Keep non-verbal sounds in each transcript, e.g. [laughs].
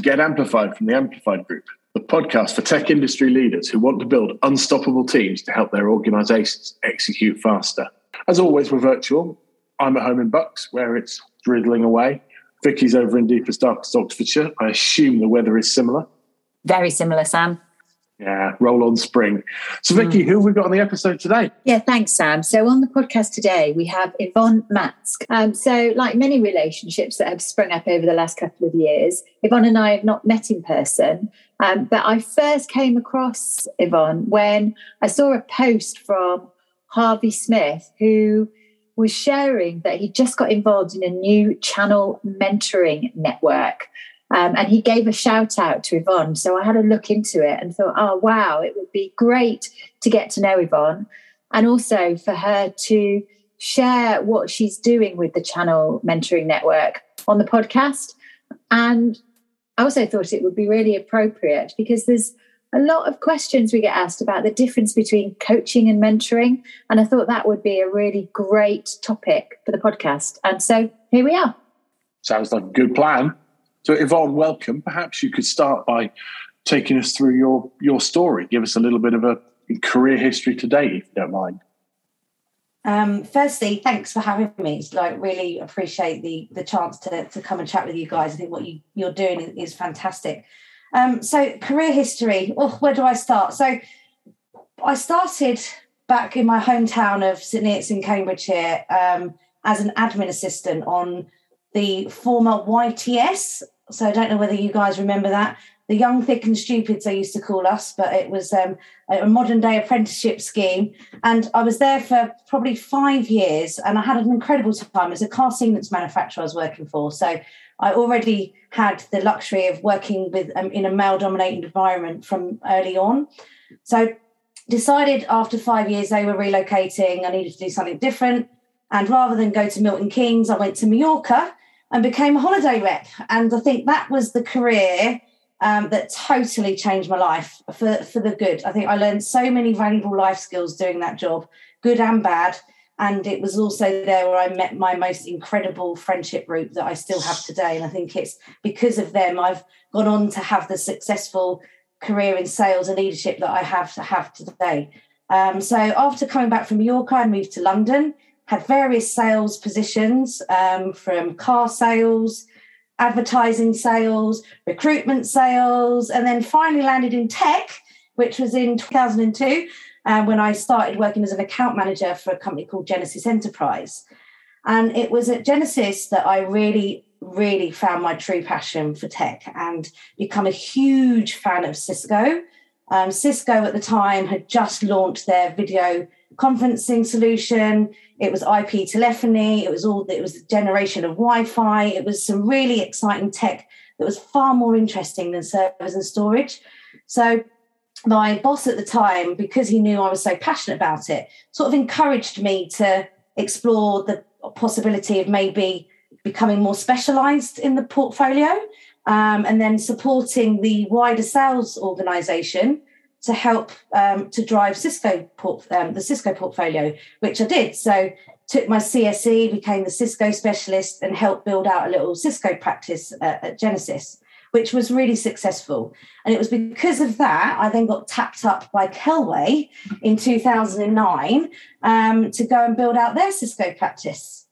to Get Amplified from the Amplified Group, the podcast for tech industry leaders who want to build unstoppable teams to help their organizations execute faster. As always, we're virtual. I'm at home in Bucks, where it's drizzling away. Vicky's over in deepest, darkest Oxfordshire. I assume the weather is similar. Very similar, Sam. Yeah, roll on spring. So, Vicky, mm. who have we got on the episode today? Yeah, thanks, Sam. So, on the podcast today, we have Yvonne Matsk. Um, so, like many relationships that have sprung up over the last couple of years, Yvonne and I have not met in person. Um, but I first came across Yvonne when I saw a post from Harvey Smith, who was sharing that he just got involved in a new channel mentoring network. Um, and he gave a shout out to Yvonne. So I had a look into it and thought, oh, wow, it would be great to get to know Yvonne and also for her to share what she's doing with the Channel Mentoring Network on the podcast. And I also thought it would be really appropriate because there's a lot of questions we get asked about the difference between coaching and mentoring. And I thought that would be a really great topic for the podcast. And so here we are. Sounds like a good plan. So, Yvonne, welcome. Perhaps you could start by taking us through your your story. Give us a little bit of a career history today, if you don't mind. Um, firstly, thanks for having me. Like really appreciate the the chance to to come and chat with you guys. I think what you you're doing is, is fantastic. Um, so, career history. Oh, where do I start? So, I started back in my hometown of St Neots in Cambridgeshire um, as an admin assistant on the former YTS. So I don't know whether you guys remember that. The young, thick, and stupids they used to call us, but it was um, a modern day apprenticeship scheme. And I was there for probably five years, and I had an incredible time. as a car sealants manufacturer I was working for, so I already had the luxury of working with um, in a male-dominated environment from early on. So decided after five years they were relocating. I needed to do something different, and rather than go to Milton Keynes, I went to Mallorca and became a holiday rep. And I think that was the career um, that totally changed my life for, for the good. I think I learned so many valuable life skills doing that job, good and bad. And it was also there where I met my most incredible friendship group that I still have today. And I think it's because of them I've gone on to have the successful career in sales and leadership that I have to have today. Um, so after coming back from York, I moved to London had various sales positions um, from car sales, advertising sales, recruitment sales, and then finally landed in tech, which was in 2002 uh, when I started working as an account manager for a company called Genesis Enterprise. And it was at Genesis that I really, really found my true passion for tech and become a huge fan of Cisco. Um, Cisco at the time had just launched their video conferencing solution. It was IP telephony. It was all. It was the generation of Wi-Fi. It was some really exciting tech that was far more interesting than servers and storage. So my boss at the time, because he knew I was so passionate about it, sort of encouraged me to explore the possibility of maybe becoming more specialized in the portfolio um, and then supporting the wider sales organization to help um, to drive Cisco port, um, the Cisco portfolio, which I did. So took my CSE, became the Cisco specialist, and helped build out a little Cisco practice uh, at Genesis, which was really successful. And it was because of that I then got tapped up by Kelway in 2009 um, to go and build out their Cisco practice.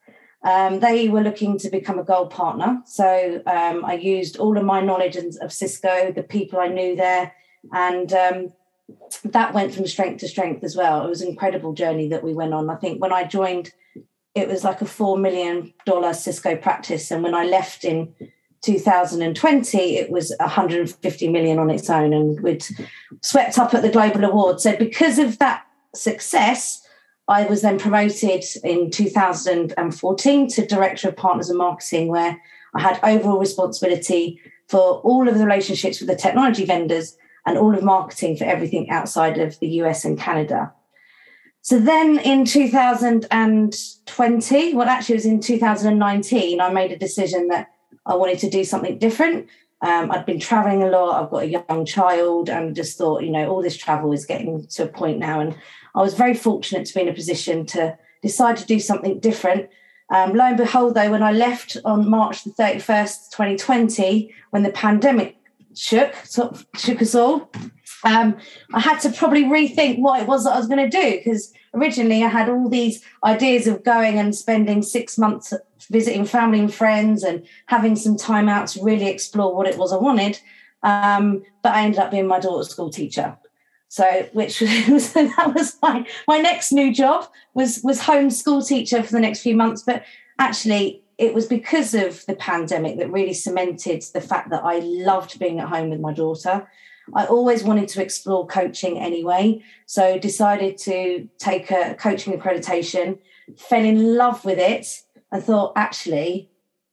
Um, they were looking to become a gold partner. So um, I used all of my knowledge of Cisco, the people I knew there, and um, that went from strength to strength as well. It was an incredible journey that we went on. I think when I joined, it was like a $4 million Cisco practice. And when I left in 2020, it was 150 million on its own. And we'd swept up at the Global Award. So because of that success, I was then promoted in 2014 to Director of Partners and Marketing, where I had overall responsibility for all of the relationships with the technology vendors and all of marketing for everything outside of the US and Canada. So then in 2020, well, actually, it was in 2019, I made a decision that I wanted to do something different. Um, I'd been traveling a lot, I've got a young child, and just thought, you know, all this travel is getting to a point now. And I was very fortunate to be in a position to decide to do something different. Um, lo and behold, though, when I left on March the 31st, 2020, when the pandemic shook, shook us all. Um, I had to probably rethink what it was that I was going to do because originally I had all these ideas of going and spending six months visiting family and friends and having some time out to really explore what it was I wanted. Um, but I ended up being my daughter's school teacher. So, which [laughs] was that was my my next new job was was home school teacher for the next few months. But actually, it was because of the pandemic that really cemented the fact that I loved being at home with my daughter. I always wanted to explore coaching anyway, so decided to take a coaching accreditation. Fell in love with it and thought, actually,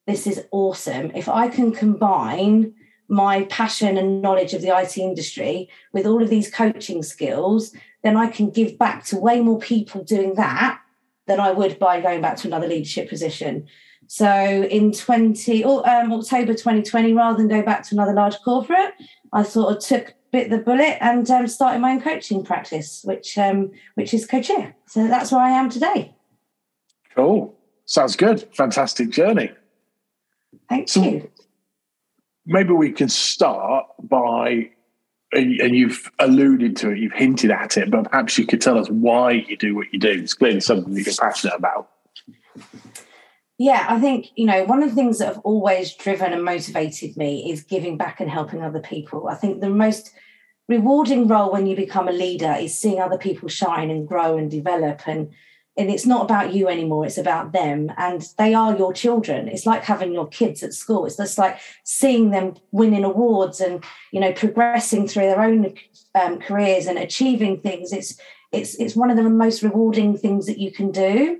this is awesome. If I can combine my passion and knowledge of the IT industry with all of these coaching skills, then I can give back to way more people doing that than I would by going back to another leadership position. So in 20 or um, October 2020, rather than go back to another large corporate, I sort of took bit the bullet and um, started my own coaching practice, which um, which is Coachea. So that's where I am today. Cool. Sounds good. Fantastic journey. Thank so, you maybe we can start by and you've alluded to it, you've hinted at it, but perhaps you could tell us why you do what you do. It's clearly something that you're passionate about. Yeah, I think, you know, one of the things that have always driven and motivated me is giving back and helping other people. I think the most rewarding role when you become a leader is seeing other people shine and grow and develop and and it's not about you anymore it's about them and they are your children. It's like having your kids at school. It's just like seeing them winning awards and you know progressing through their own um, careers and achieving things. It's it's it's one of the most rewarding things that you can do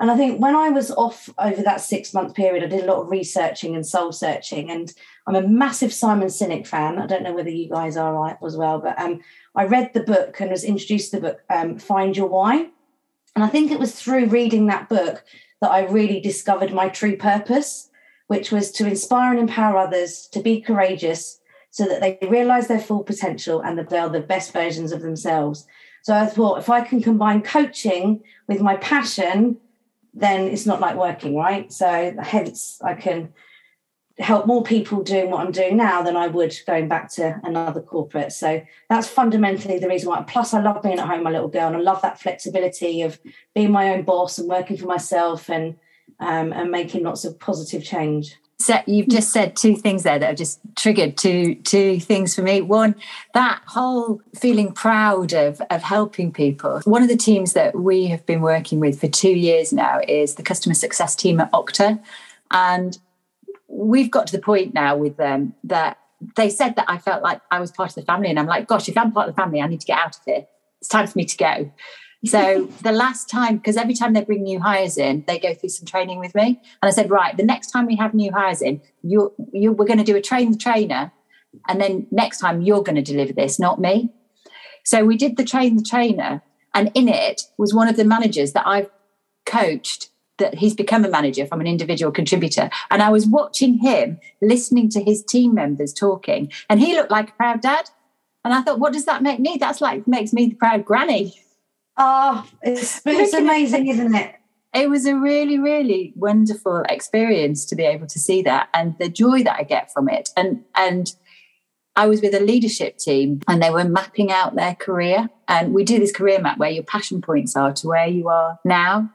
and i think when i was off over that six month period i did a lot of researching and soul searching and i'm a massive simon sinek fan i don't know whether you guys are as well but um, i read the book and was introduced to the book um, find your why and I think it was through reading that book that I really discovered my true purpose, which was to inspire and empower others to be courageous so that they realize their full potential and that they are the best versions of themselves. So I thought if I can combine coaching with my passion, then it's not like working, right? So hence I can help more people doing what I'm doing now than I would going back to another corporate. So that's fundamentally the reason why. Plus, I love being at home, my little girl, and I love that flexibility of being my own boss and working for myself and um, and making lots of positive change. So you've just said two things there that have just triggered two two things for me. One, that whole feeling proud of of helping people. One of the teams that we have been working with for two years now is the customer success team at Okta. And we've got to the point now with them that they said that I felt like I was part of the family, and I'm like, gosh, if I'm part of the family, I need to get out of here. It's time for me to go. So the last time, because every time they bring new hires in, they go through some training with me, and I said, right, the next time we have new hires in, you you we're going to do a train the trainer, and then next time you're going to deliver this, not me. So we did the train the trainer, and in it was one of the managers that I've coached that he's become a manager from an individual contributor. And I was watching him, listening to his team members talking, and he looked like a proud dad. And I thought, what does that make me? That's like makes me the proud granny. Oh, it's, [laughs] it's amazing, isn't it? It was a really, really wonderful experience to be able to see that and the joy that I get from it. And and I was with a leadership team and they were mapping out their career. And we do this career map where your passion points are to where you are now.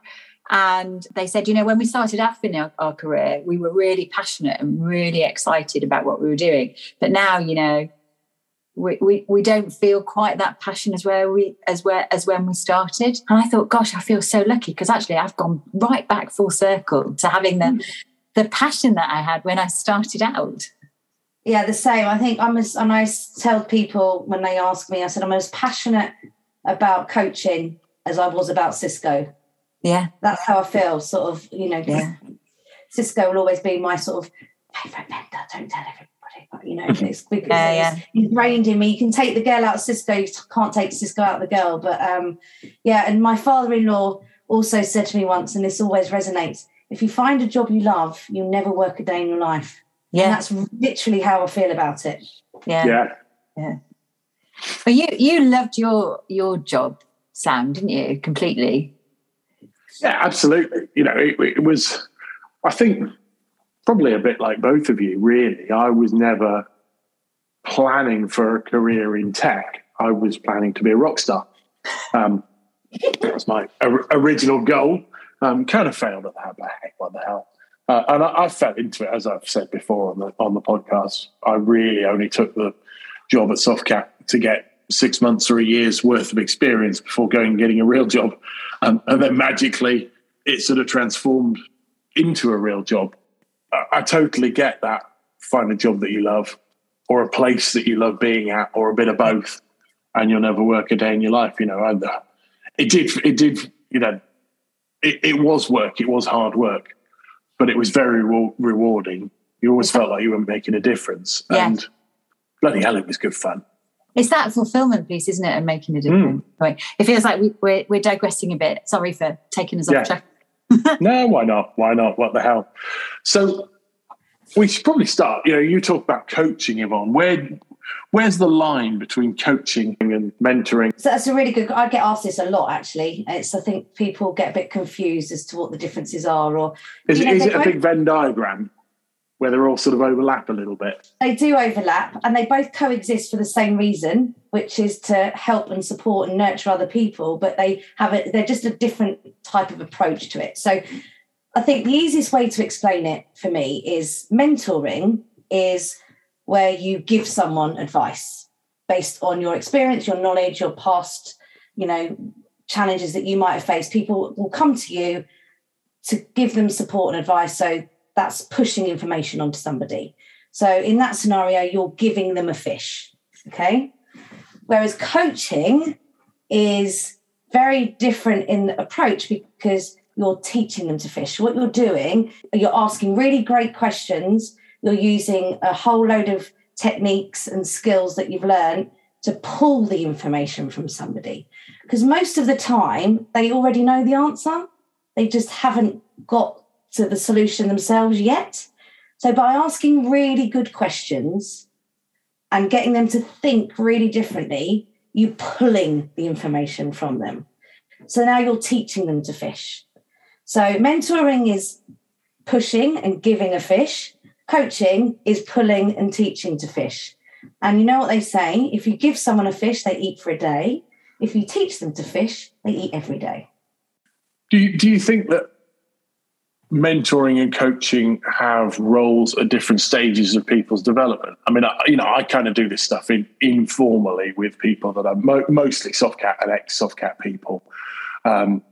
And they said, you know, when we started off in our, our, career, we were really passionate and really excited about what we were doing. But now, you know, we, we, we don't feel quite that passion as where we as where as when we started. And I thought, gosh, I feel so lucky because actually I've gone right back full circle to having the mm. the passion that I had when I started out. Yeah, the same. I think I'm as and I tell people when they ask me, I said I'm as passionate about coaching as I was about Cisco yeah. That's how I feel, sort of, you know, yeah. Cisco will always be my sort of favourite vendor. Don't tell everybody, you know, it's because [laughs] yeah, yeah. it's ingrained in me. You can take the girl out of Cisco, you can't take Cisco out of the girl. But um, yeah, and my father in law also said to me once, and this always resonates if you find a job you love, you'll never work a day in your life. Yeah. And that's literally how I feel about it. Yeah. Yeah. Yeah. But you you loved your your job, Sam, didn't you? Completely. Yeah, absolutely. You know, it, it was, I think, probably a bit like both of you, really. I was never planning for a career in tech. I was planning to be a rock star. Um, that was my or- original goal. Um, kind of failed at that, but heck, what the hell? Uh, and I, I fell into it, as I've said before on the on the podcast. I really only took the job at Softcat to get six months or a year's worth of experience before going and getting a real job, um, and then magically it sort of transformed into a real job. I, totally get that. Find a job that you love, or a place that you love being at, or a bit of both, and you'll never work a day in your life. You know, and uh, it did. It did. You know, it, it was work. It was hard work, but it was very re- rewarding. You always felt like you were making a difference, Yeah. and bloody hell, it was good fun. It's that fulfillment piece, isn't it? And making a difference. Right. It feels like we, we're, we're digressing a bit. Sorry for taking us Yeah. off track. No, why not? Why not? What the hell? So we should probably start. You know, you talk about coaching, Yvonne. Where where's the line between coaching and mentoring? So that's a really good. I get asked this a lot actually. It's I think people get a bit confused as to what the differences are, or Is, You know, is it a big Venn diagram where they're all sort of overlap a little bit? they do overlap, and they both coexist for the same reason, which is to help and support and nurture other people. But they have a. They're just a different type of approach to it. So I think the easiest way to explain it for me is mentoring is where you give someone advice based on your experience, your knowledge, your past, you know, challenges that you might have faced. People will come to you to give them support and advice. So that's pushing information onto somebody. So in that scenario, you're giving them a fish. Okay. Whereas coaching is very different in the approach because you're teaching them to fish. What you're doing, you're asking really great questions. You're using a whole load of techniques and skills that you've learned to pull the information from somebody. Because most of the time, they already know the answer. They just haven't got to the solution themselves yet. So, by asking really good questions and getting them to think really differently, you're pulling the information from them. So now you're teaching them to fish. So, mentoring is pushing and giving a fish, coaching is pulling and teaching to fish. And you know what they say if you give someone a fish, they eat for a day. If you teach them to fish, they eat every day. Do you, do you think that mentoring and coaching have roles at different stages of people's development? I mean, I, you know, I kind of do this stuff in, informally with people that are mo- mostly Softcat and ex Softcat people, um,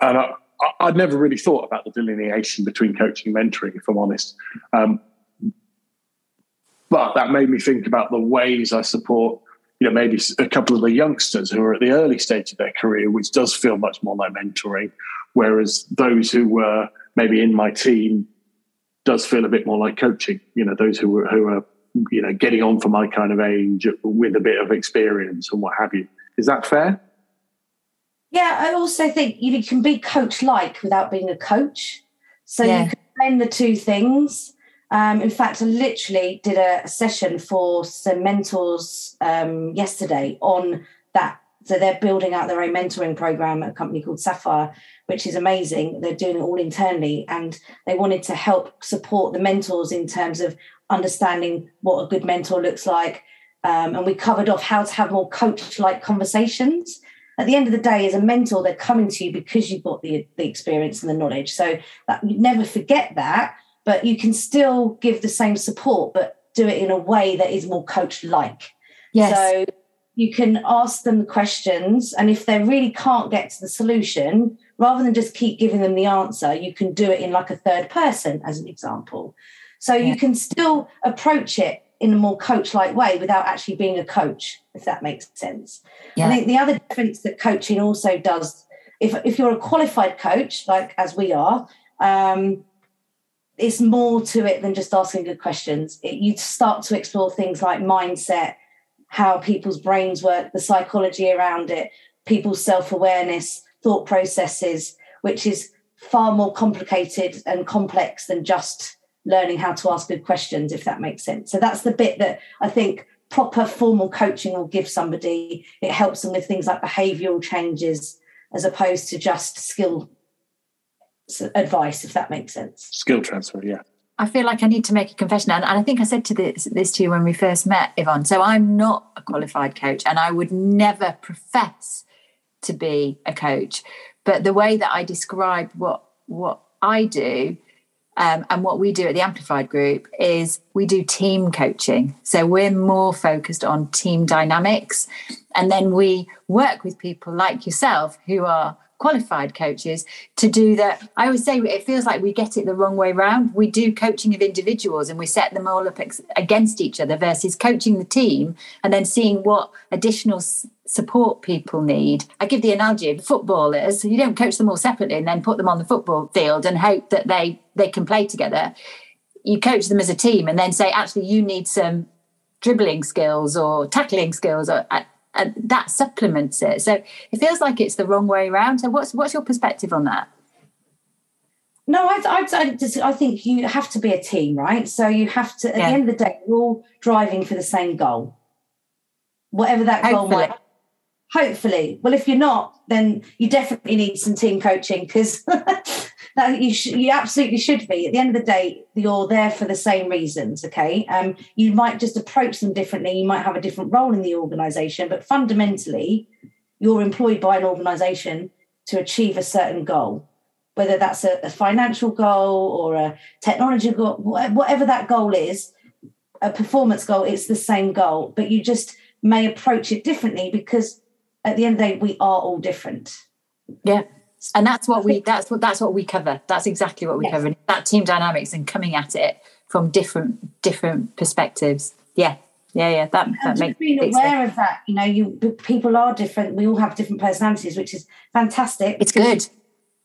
and I, I'd never really thought about the delineation between coaching and mentoring, if I'm honest. Um, but that made me think about the ways I support you know, maybe a couple of the youngsters who are at the early stage of their career, which does feel much more like mentoring, whereas those who were maybe in my team does feel a bit more like coaching. You know, those who are who are you know getting on for my kind of age with a bit of experience and what have you. Is that fair? Yeah, I also think you can be coach like without being a coach. So Yeah. you can blend the two things. Um, in fact, I literally did a, a session for some mentors um, yesterday on that. So they're building out their own mentoring program at a company called Sapphire, which is amazing. They're doing it all internally, and they wanted to help support the mentors in terms of understanding what a good mentor looks like. Um, and we covered off how to have more coach-like conversations at the end of the day, as a mentor, they're coming to you because you've got the, the experience and the knowledge. So that, you never forget that, but you can still give the same support, but do it in a way that is more coach like. Yes. So you can ask them questions, and if they really can't get to the solution, rather than just keep giving them the answer, you can do it in like a third person, as an example. So Yeah. you can still approach it in a more coach like way without actually being a coach, if that makes sense. Yeah. I think the other difference that coaching also does, if if you're a qualified coach, like as we are, um, it's more to it than just asking good questions. It, you start to explore things like mindset, how people's brains work, the psychology around it, people's self awareness, thought processes, which is far more complicated and complex than just learning how to ask good questions, if that makes sense. So that's the bit that I think proper formal coaching will give somebody. It helps them with things like behavioral changes as opposed to just skill advice, if that makes sense. Skill transfer, yeah. I feel like I need to make a confession, and, I think I said to this, this to you when we first met, Yvonne. So I'm not a qualified coach, and I would never profess to be a coach. But the way that I describe what what I do um, and what we do at the Amplified Group is we do team coaching. So we're more focused on team dynamics. And then we work with people like yourself who are qualified coaches to do that. I always say it feels like we get it the wrong way around. We do coaching of individuals and we set them all up ex- against each other versus coaching the team and then seeing what additional s- support people need. I give the analogy of footballers. You don't coach them all separately and then put them on the football field and hope that they they can play together. You coach them as a team and then say, actually, you need some dribbling skills or tackling skills or uh, and that supplements it. So it feels like it's the wrong way around. So what's what's your perspective on that? No, I, I, I, just, I think you have to be a team, right? So you have to, at yeah. the end of the day, we're all driving for the same goal, whatever that Hopefully. goal might. Hopefully, well, if you're not, then you definitely need some team coaching because [laughs] that you sh- you absolutely should be. At the end of the day, you're there for the same reasons. Okay, um, you might just approach them differently. You might have a different role in the organisation, but fundamentally, you're employed by an organisation to achieve a certain goal, whether that's a, a financial goal or a technology goal, whatever that goal is, a performance goal. It's the same goal, but you just may approach it differently because at the end of the day, we are all different. Yeah, and that's what we that's what that's what we cover. That's exactly what we yes. cover. That team dynamics and coming at it from different different perspectives. Yeah. Yeah yeah. That, that makes being aware sense. of that you know you people are different. We all have different personalities which is fantastic it's good.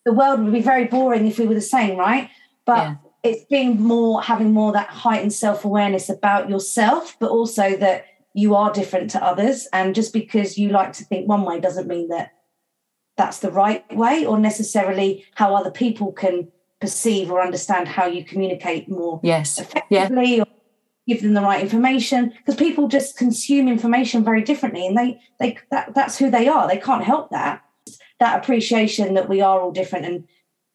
the world would be very boring if we were the same right? But yeah. it's being more having more that heightened self-awareness about yourself but also that you are different to others. And just because you like to think one way doesn't mean that that's the right way or necessarily how other people can perceive or understand how you communicate more yes. Effectively yeah. or give them the right information. Because people just consume information very differently and they they that, that's who they are. They can't help that. That appreciation that we are all different and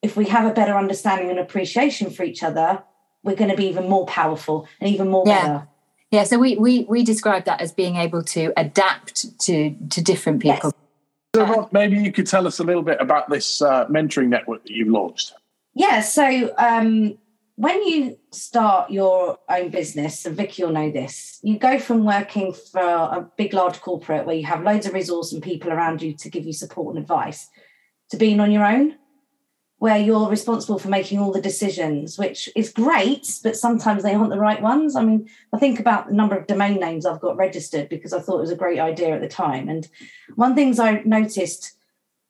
if we have a better understanding and appreciation for each other we're going to be even more powerful and even more yeah. better. Yeah so we we we describe that as being able to adapt to to different people. Yes so, Rob, maybe you could tell us a little bit about this uh, mentoring network that you've launched. Yeah. So, um, when you start your own business, and Vicky will know this, you go from working for a big, large corporate where you have loads of resource and people around you to give you support and advice to being on your own where you're responsible for making all the decisions, which is great, but sometimes they aren't the right ones. I mean, I think about the number of domain names I've got registered because I thought it was a great idea at the time. And one things I noticed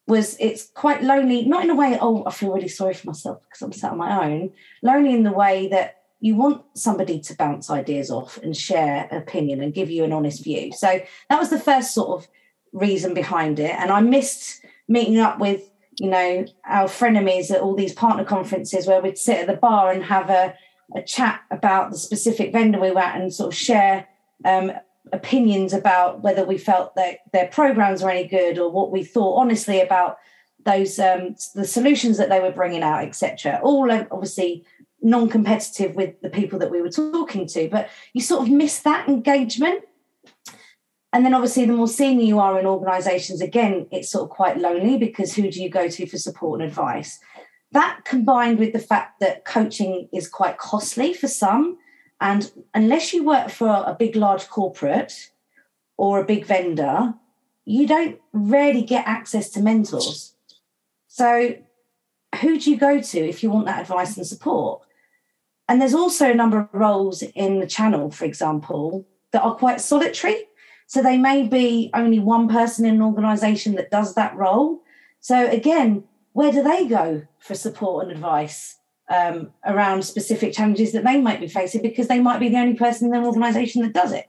was it's quite lonely, not in a way, oh, I feel really sorry for myself because I'm sat on my own, lonely in the way that you want somebody to bounce ideas off and share opinion and give you an honest view. So that was the first sort of reason behind it. And I missed meeting up with you know, our frenemies at all these partner conferences where we'd sit at the bar and have a, a chat about the specific vendor we were at and sort of share um, opinions about whether we felt that their programs were any good or what we thought honestly about those um, the solutions that they were bringing out, etc. All obviously non-competitive with the people that we were talking to, but you sort of miss that engagement and then obviously the more senior you are in organizations again it's sort of quite lonely because who do you go to for support and advice? That combined with the fact that coaching is quite costly for some and unless you work for a big large corporate or a big vendor you don't really get access to mentors. So who do you go to if you want that advice and support? And there's also a number of roles in the channel for example that are quite solitary so they may be only one person in an organization that does that role. So again, where do they go for support and advice um, around specific challenges that they might be facing because they might be the only person in their organization that does it?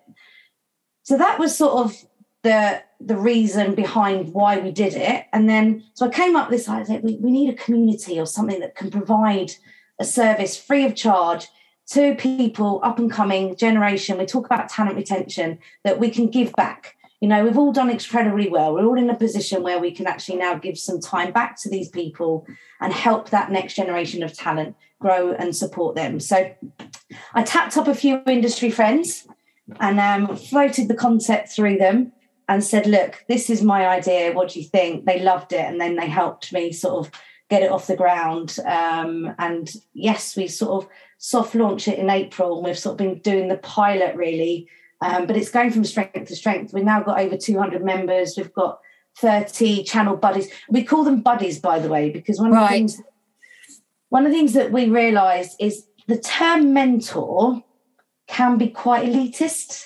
So that was sort of the the reason behind why we did it. And then so I came up with this idea we, we need a community or something that can provide a service free of charge to people up and coming generation we talk about talent retention that we can give back you know, we've all done incredibly well. We're all in a position where we can actually now give some time back to these people and help that next generation of talent grow and support them. So I tapped up a few industry friends and um, floated the concept through them and said, look, this is my idea. What do you think? They loved it. And then they helped me sort of get it off the ground. Um, and yes, we sort of soft launch it in April. We've sort of been doing the pilot really. Um, but it's going from strength to strength. We've now got over 200 members. We've got 30 channel buddies. We call them buddies, by the way, because one of the things one of the things that we realised is the term mentor can be quite elitist.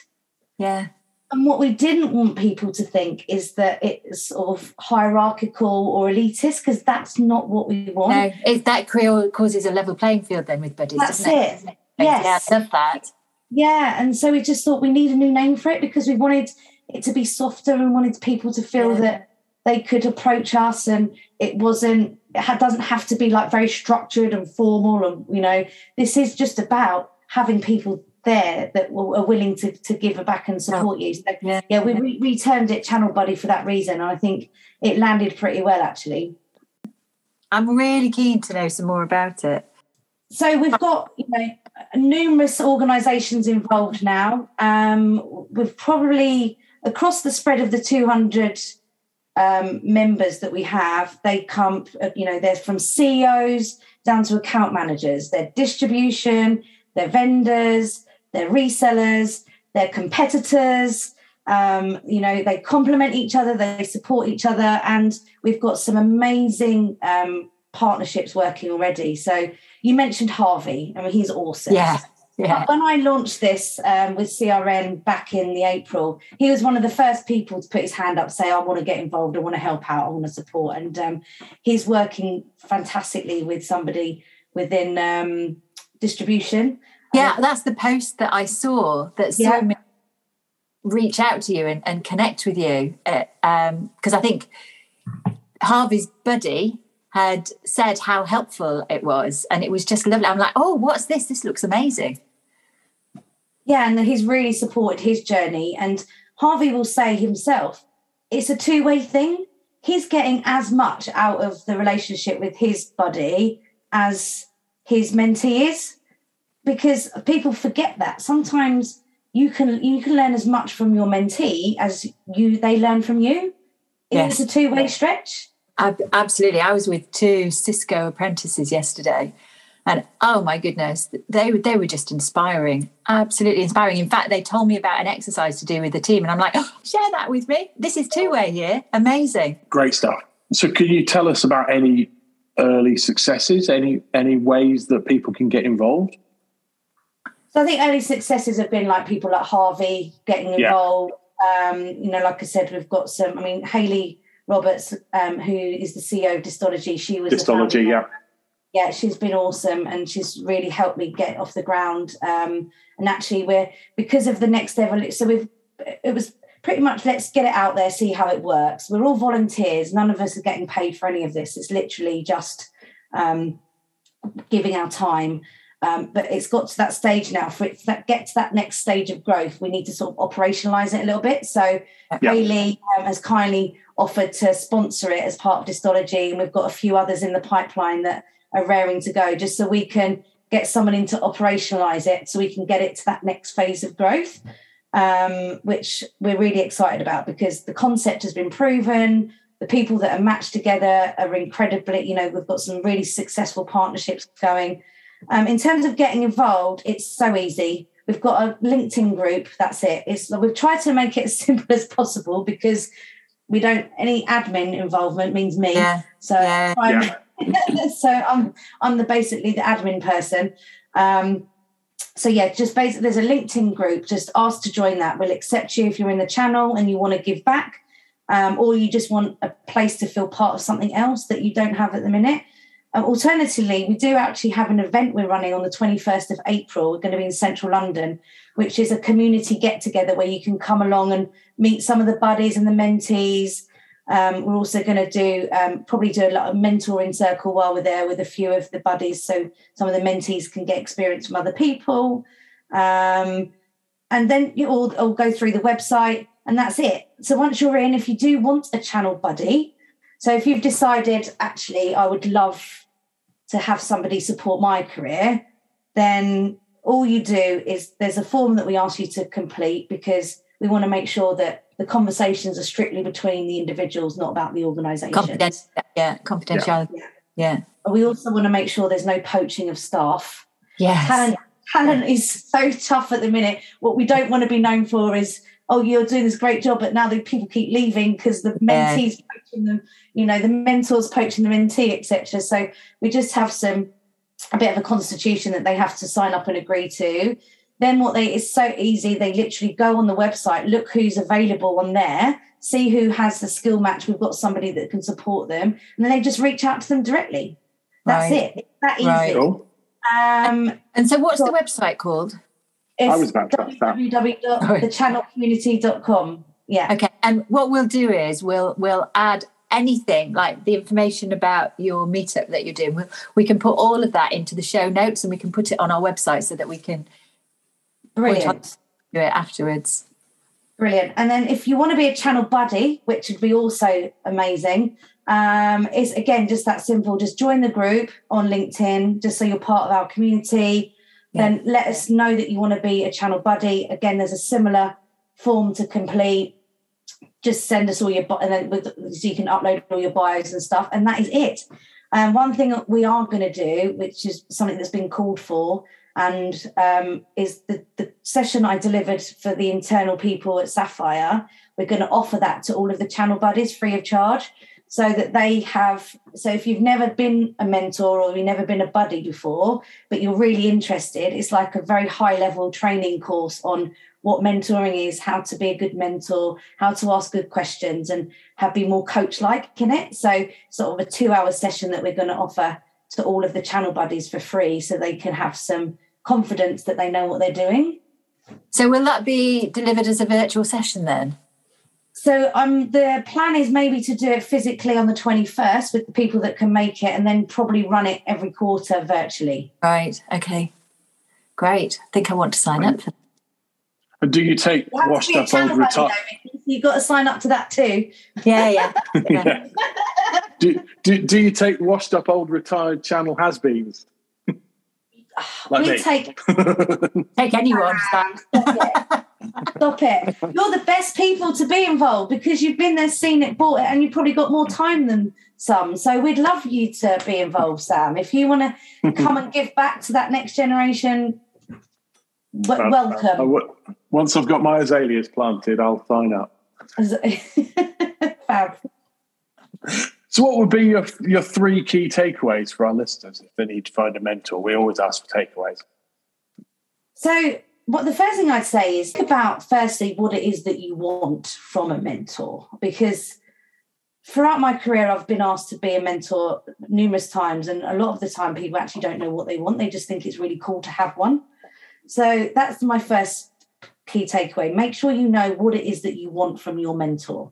Yeah. And what we didn't want people to think is that it's sort of hierarchical or elitist, because that's not what we want. No, it, that causes a level playing field then with buddies. That's it. it. Yes. Yeah, I love that. Yeah. And so we just thought we need a new name for it because we wanted it to be softer and wanted people to feel yeah. that they could approach us and it wasn't it doesn't have to be like very structured and formal and you know this is just about having people there that are willing to, to give back and support you. So yeah, yeah we re- returned it Channel Buddy for that reason. And I think it landed pretty well actually. I'm really keen to know some more about it. So we've got you know numerous organisations involved now. Um, we've probably across the spread of the 200 um, members that we have, they come, you know, they're from CEOs down to account managers, their distribution, their vendors, they're resellers, they're competitors. Um, you know, they complement each other, they support each other, and we've got some amazing um, partnerships working already. So you mentioned Harvey. I mean, he's awesome. Yeah. Yeah. When I launched this um, with CRN back in the April, he was one of the first people to put his hand up, say, "I want to get involved, I want to help out, I want to support." And um, he's working fantastically with somebody within um, distribution. Yeah, that's the post that I saw that saw yeah. me reach out to you and, and connect with you because uh, um, I think Harvey's buddy had said how helpful it was, and it was just lovely. I'm like, oh, what's this? This looks amazing. Yeah, and he's really supported his journey. And Harvey will say himself, it's a two way thing. He's getting as much out of the relationship with his buddy as his mentee is because people forget that. Sometimes you can you can learn as much from your mentee as you they learn from you. Yes. it's a two-way stretch? Absolutely. I was with two cisco apprentices yesterday and oh my goodness they were they were just inspiring absolutely inspiring. In fact they told me about an exercise to do with the team and i'm like oh, share that with me. This is two-way here. Amazing. Great stuff. So can you tell us about any early successes any any ways that people can get involved so I think early successes have been like people like Harvey getting involved. Yeah. Um, you know, like I said, we've got some. I mean, Hayley Roberts, um, who is the CEO of Distology, she was Distology, yeah. Yeah, she's been awesome, and she's really helped me get off the ground. Um, and actually, we're because of the next level. So we've it was pretty much let's get it out there, see how it works. We're all volunteers. None of us are getting paid for any of this. It's literally just um, giving our time. Um, but it's got to that stage now for it to get to that next stage of growth. We need to sort of operationalize it a little bit. So yeah. Hayley um, has kindly offered to sponsor it as part of Distology, and we've got a few others in the pipeline that are raring to go, just so we can get someone in to operationalize it, so we can get it to that next phase of growth, um, which we're really excited about because the concept has been proven. The people that are matched together are incredibly, you know, we've got some really successful partnerships going um, in terms of getting involved, it's so easy. We've got a LinkedIn group. That's it. It's we've tried to make it [laughs] as simple as possible because we don't any admin involvement means me. Yeah. So yeah. I'm, yeah. [laughs] so I'm I'm the basically the admin person. Um, so yeah, just basically there's a LinkedIn group. Just ask to join that. We'll accept you if you're in the channel and you want to give back, um, or you just want a place to feel part of something else that you don't have at the minute. Um, alternatively, we do actually have an event we're running on the 21st of April. We're going to be in central London, which is a community get together where you can come along and meet some of the buddies and the mentees. Um, we're also going to do um, probably do a lot of mentoring circle while we're there with a few of the buddies, so some of the mentees can get experience from other people. Um, and then you all, all go through the website, and that's it. So once you're in, if you do want a channel buddy, so if you've decided actually I would love to have somebody support my career, then all you do is there's a form that we ask you to complete because we want to make sure that the conversations are strictly between the individuals, not about the organisation. Confidential, yeah, confidentiality. Yeah. yeah. We also want to make sure there's no poaching of staff. Yes. Talent, talent is so tough at the minute. What we don't want to be known for is, oh, you're doing this great job, but now the people keep leaving because the mentees. Poaching them, you know, the mentors poaching the mentee, etc. So we just have some a bit of a constitution that they have to sign up and agree to. Then what they it's so easy, they literally go on the website, look who's available on there, see who has the skill match. We've got somebody that can support them, and then they just reach out to them directly. That's right. it. It's that easy. Right. Cool. Um, and so, what's so, the website called? I was about to www.thechannelcommunity.com. Yeah. Okay. And what we'll do is we'll we'll add anything like the information about your meetup that you're doing. We'll, we can put all of that into the show notes and we can put it on our website so that we can Brilliant. Do it afterwards. Brilliant. And then if you want to be a channel buddy, which would be also amazing, um, is again just that simple. Just join the group on LinkedIn, just so you're part of our community. Yeah. Then let us know that you want to be a channel buddy. Again, there's a similar form to complete. Just send us all your and then with, so you can upload all your bios and stuff, and that is it. And um, one thing that we are going to do, which is something that's been called for, and um, is the, the session I delivered for the internal people at Sapphire. We're going to offer that to all of the channel buddies free of charge so that they have. So, if you've never been a mentor or you've never been a buddy before, but you're really interested, it's like a very high level training course on what mentoring is, how to be a good mentor, how to ask good questions, and have be more coach like in it. So, sort of a two hour session that we're going to offer to all of the channel buddies for free so they can have some confidence that they know what they're doing. So will that be delivered as a virtual session then? So um, the plan is maybe to do it physically on the 21st with the people that can make it and then probably run it every quarter virtually. Right. Okay. Great. I think I want to sign up for and do you take you washed up old retired? You've got to sign up to that too. Yeah, yeah. [laughs] yeah. do, do, do you take washed up old retired channel has beens? Ah, like we me. take [laughs] take anyone. Stop it. Stop it. You're the best people to be involved because you've been there, seen it, bought it, and you've probably got more time than some. So we'd love you to be involved, Sam. If you want to [laughs] come and give back to that next generation, Uh, w- welcome. once I've got my azaleas planted, I'll sign up. [laughs] Fab. So, what would be your your three key takeaways for our listeners if they need to find a mentor? We always ask for takeaways. So, what the first thing I'd say is think about firstly what it is that you want from a mentor, because throughout my career I've been asked to be a mentor numerous times, and a lot of the time people actually don't know what they want. They just think it's really cool to have one. So that's my first key takeaway. Make sure you know what it is that you want from your mentor.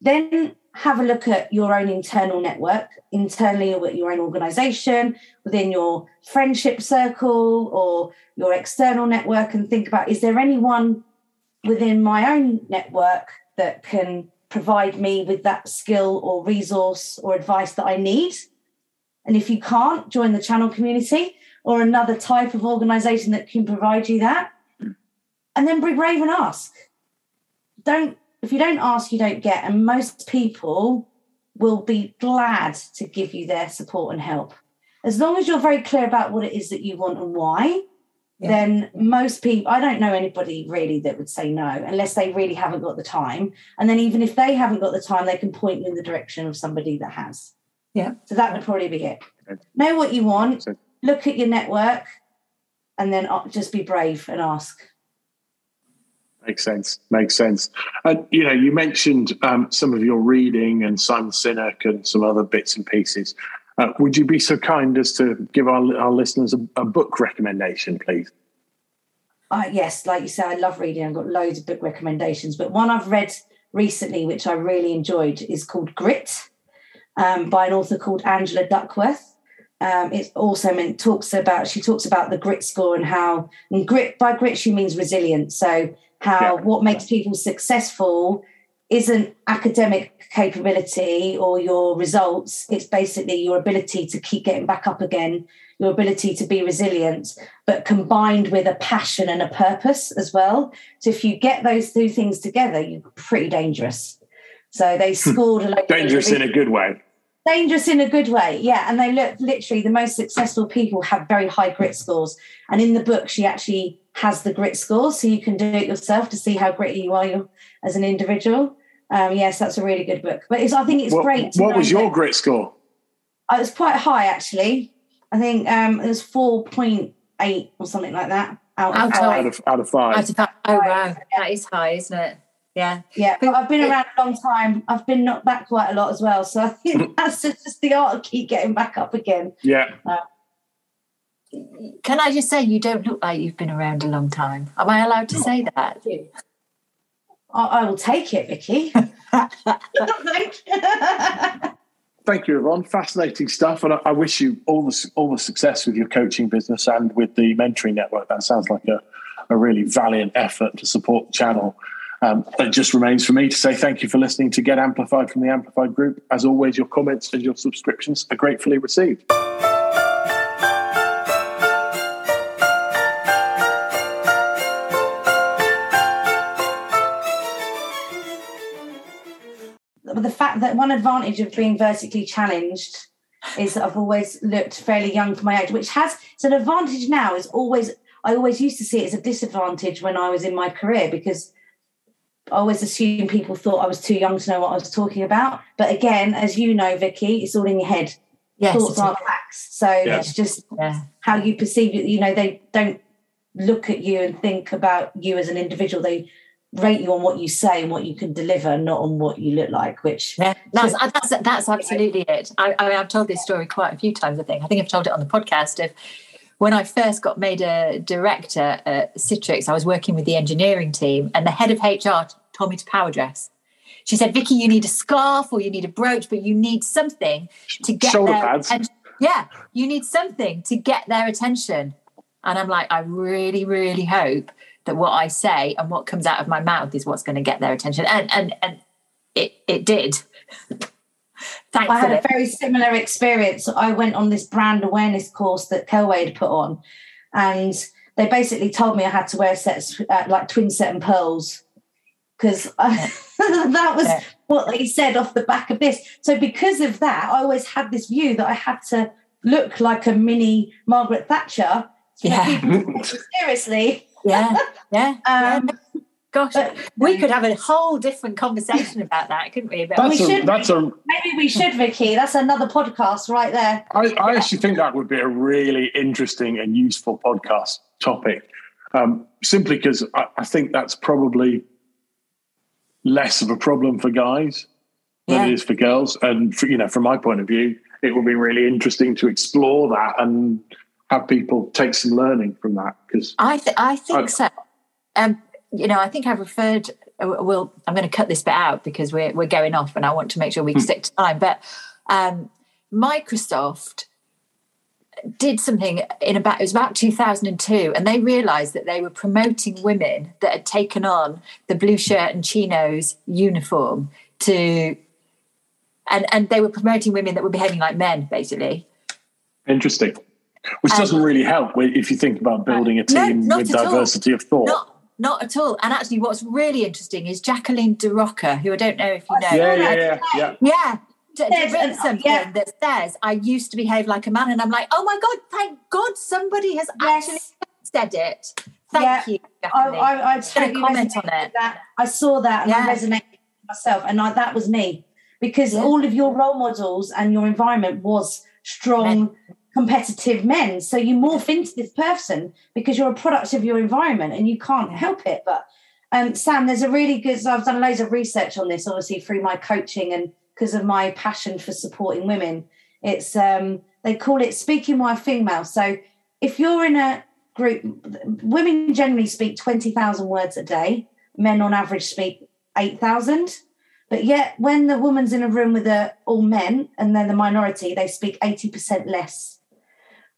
Then have a look at your own internal network, internally with your own organization, within your friendship circle or your external network, and think about is there anyone within my own network that can provide me with that skill or resource or advice that I need? And if you can't, join the channel community or another type of organization that can provide you that. And then be brave and ask. Don't if you don't ask, you don't get. And most people will be glad to give you their support and help. As long as you're very clear about what it is that you want and why, yeah. then most people, I don't know anybody really that would say no unless they really haven't got the time. And then even if they haven't got the time, they can point you in the direction of somebody that has. Yeah. So that would probably be it. Know what you want, look at your network, and then just be brave and ask. Makes sense. Makes sense. And you know, you mentioned um, some of your reading and Simon Sinek and some other bits and pieces. Uh, would you be so kind as to give our, our listeners a, a book recommendation, please? Uh, yes, like you say, I love reading. I've got loads of book recommendations, but one I've read recently, which I really enjoyed, is called Grit um, by an author called Angela Duckworth. Um, it also meant talks about she talks about the grit score and how and grit by grit she means resilience. So how Yeah. what makes people successful isn't academic capability or your results it's basically your ability to keep getting back up again your ability to be resilient but combined with a passion and a purpose as well so if you get those two things together you're pretty dangerous so they scored a Hmm. Dangerous in a good way. Dangerous in a good way yeah and they look literally the most successful people have very high grit scores and in the book she actually has the grit score so you can do it yourself to see how gritty you are as an individual um, yes that's a really good book but it's, i think it's What, great what was your that- grit score? uh, it was quite high actually i think um, it was 4.8 or something like that out, Out of of- Out five. of out of five. Out of that, oh wow, that is high, isn't it? Yeah. yeah but i've been around a long time i've been knocked back quite a lot as well so i [laughs] think hmm. that's just the art of keep getting back up again yeah. Um, Can I just say you don't look like you've been around a long time? Am I allowed to say that? [laughs] I, I will take it vicky [laughs] Thank you. Thank you, Yvonne. Fascinating stuff, and I, I wish you all the all the success with your coaching business and with the mentoring network. That sounds like a, a really valiant effort to support the channel. Um, it just remains for me to say thank you for listening to Get Amplified from the Amplified Group. As always, your comments and your subscriptions are gratefully received. the fact that one advantage of being vertically challenged is that I've always looked fairly young for my age, which has it's an advantage now. Is always I always used to see it as a disadvantage when I was in my career because I always assumed people thought I was too young to know what I was talking about. But again, as you know, Vicky, it's all in your head. Yes. Thoughts aren't facts. So Yeah. it's just. Yeah. how you perceive it. You know, they don't look at you and think about you as an individual. They rate you on what you say and what you can deliver, not on what you look like. Which Yeah, that's, uh, that's that's absolutely it. I, I mean, I've told this story quite a few times. I think I think I've told it on the podcast. Of when I first got made a director at Citrix, I was working with the engineering team, and the head of HR t- told me to power dress. She said, "Vicky, you need a scarf or you need a brooch, but you need something to get Shoulder their pads. attention. Yeah, you need something to get their attention." And I'm like, I really, really hope that what I say and what comes out of my mouth is what's going to get their attention. And and and it it did. [laughs] I had a very similar experience. I went on this brand awareness course that Kelway had put on, and they basically told me I had to wear sets uh, like twin set and pearls because [laughs] that was Yeah. what they said off the back of this. So because of that, I always had this view that I had to look like a mini Margaret Thatcher. Yeah. people to take [laughs] me seriously. yeah, yeah. [laughs] Um, yeah. Gosh, but- we could have a whole different conversation about that, couldn't we? But That's we a, should- that's a Maybe we should, Vicky. That's another podcast right there. I, I actually think that would be a really interesting and useful podcast topic, um, simply because I, I think that's probably less of a problem for guys than Yeah. it is for girls. And for, you know, from my point of view, it would be really interesting to explore that and have people take some learning from that. Because I th- I think Oh. so. Um, you know, I think I've referred. uh, Well, I'm going to cut this bit out because we're we're going off, and I want to make sure we Hmm. stick to time. But um, Microsoft did something in about it was about 2002, and they realised that they were promoting women that had taken on the blue shirt and chinos uniform to, and and they were promoting women that were behaving like men, basically. interesting. Which doesn't really help if you think about building a team not with at all. diversity of thought. Not not at all. And actually, what's really interesting is Jacqueline de Rojas, who I don't know if you know. yeah, yeah, yeah, yeah. Yeah. To, to written an- something yeah. that says, I used to behave like a man. And I'm like, oh my God, thank God somebody has actually said it. Thank Yeah. you, I. I, I totally comment on it. That. I saw that and Yeah. I resonated with myself, and I, that was me because Yeah. all of your role models and your environment was strong, competitive men. So you morph into this person because you're a product of your environment, and you can't help it. But um, Sam, there's a really good. So I've done loads of research on this, obviously through my coaching and because of my passion for supporting women. It's um, they call it speaking while female. So if you're in a group, women generally speak twenty thousand words a day. Men on average speak eight thousand. But yet, when the woman's in a room with a, all men and they're the minority, they speak eighty percent less.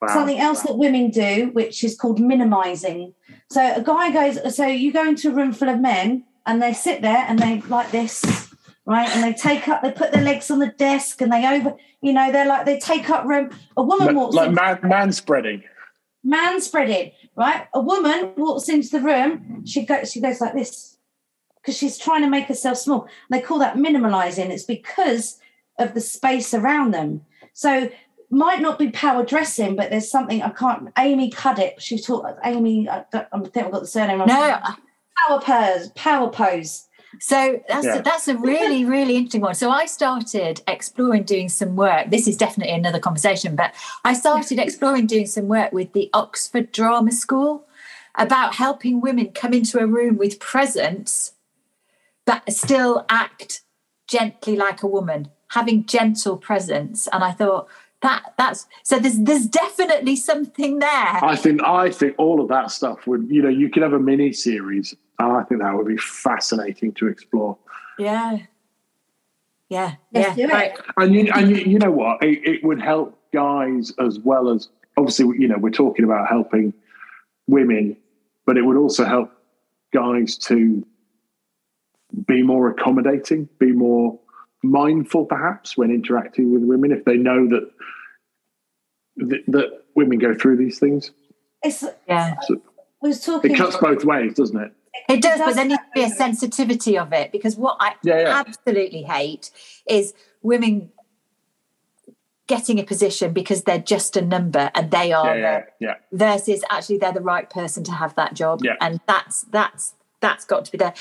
Wow. Something else that women do, which is called minimizing. So a guy goes, so you go into a room full of men and they sit there and they like this, right? And they take up, they put their legs on the desk and they over, you know, they're like, they take up room. A woman walks like in, man, man spreading. man spreading, right? A woman walks into the room, she goes, she goes like this because she's trying to make herself small. They call that minimalizing. It's because of the space around them. So might not be power dressing, but there's something I can't. Amy Cudditt, she taught Amy. I, don't, I think I've got the surname wrong. No, power pose, power pose. So that's Yeah. a, that's a really really interesting one. So I started exploring doing some work. This is definitely another conversation, but I started [laughs] exploring doing some work with the Oxford Drama School about helping women come into a room with presence, but still act gently like a woman, having gentle presence. And I thought that that's so there's there's definitely something there. I think I think all of that stuff would you know you could have a mini series, and I think that would be fascinating to explore. Yeah. Yeah. Let's yeah. do it. Right. And you and you, you know what? It, it would help guys as well as obviously you know we're talking about helping women, but it would also help guys to be more accommodating, be more mindful, perhaps when interacting with women if they know that that, that women go through these things. It's. Yeah. We was talking. It cuts both ways, doesn't it? It does, does but there needs to be a sensitivity of it because what I Yeah, yeah. absolutely hate is women getting a position because they're just a number and they are Yeah, the, yeah, versus actually they're the right person to have that job Yeah. and that's that's that's got to be there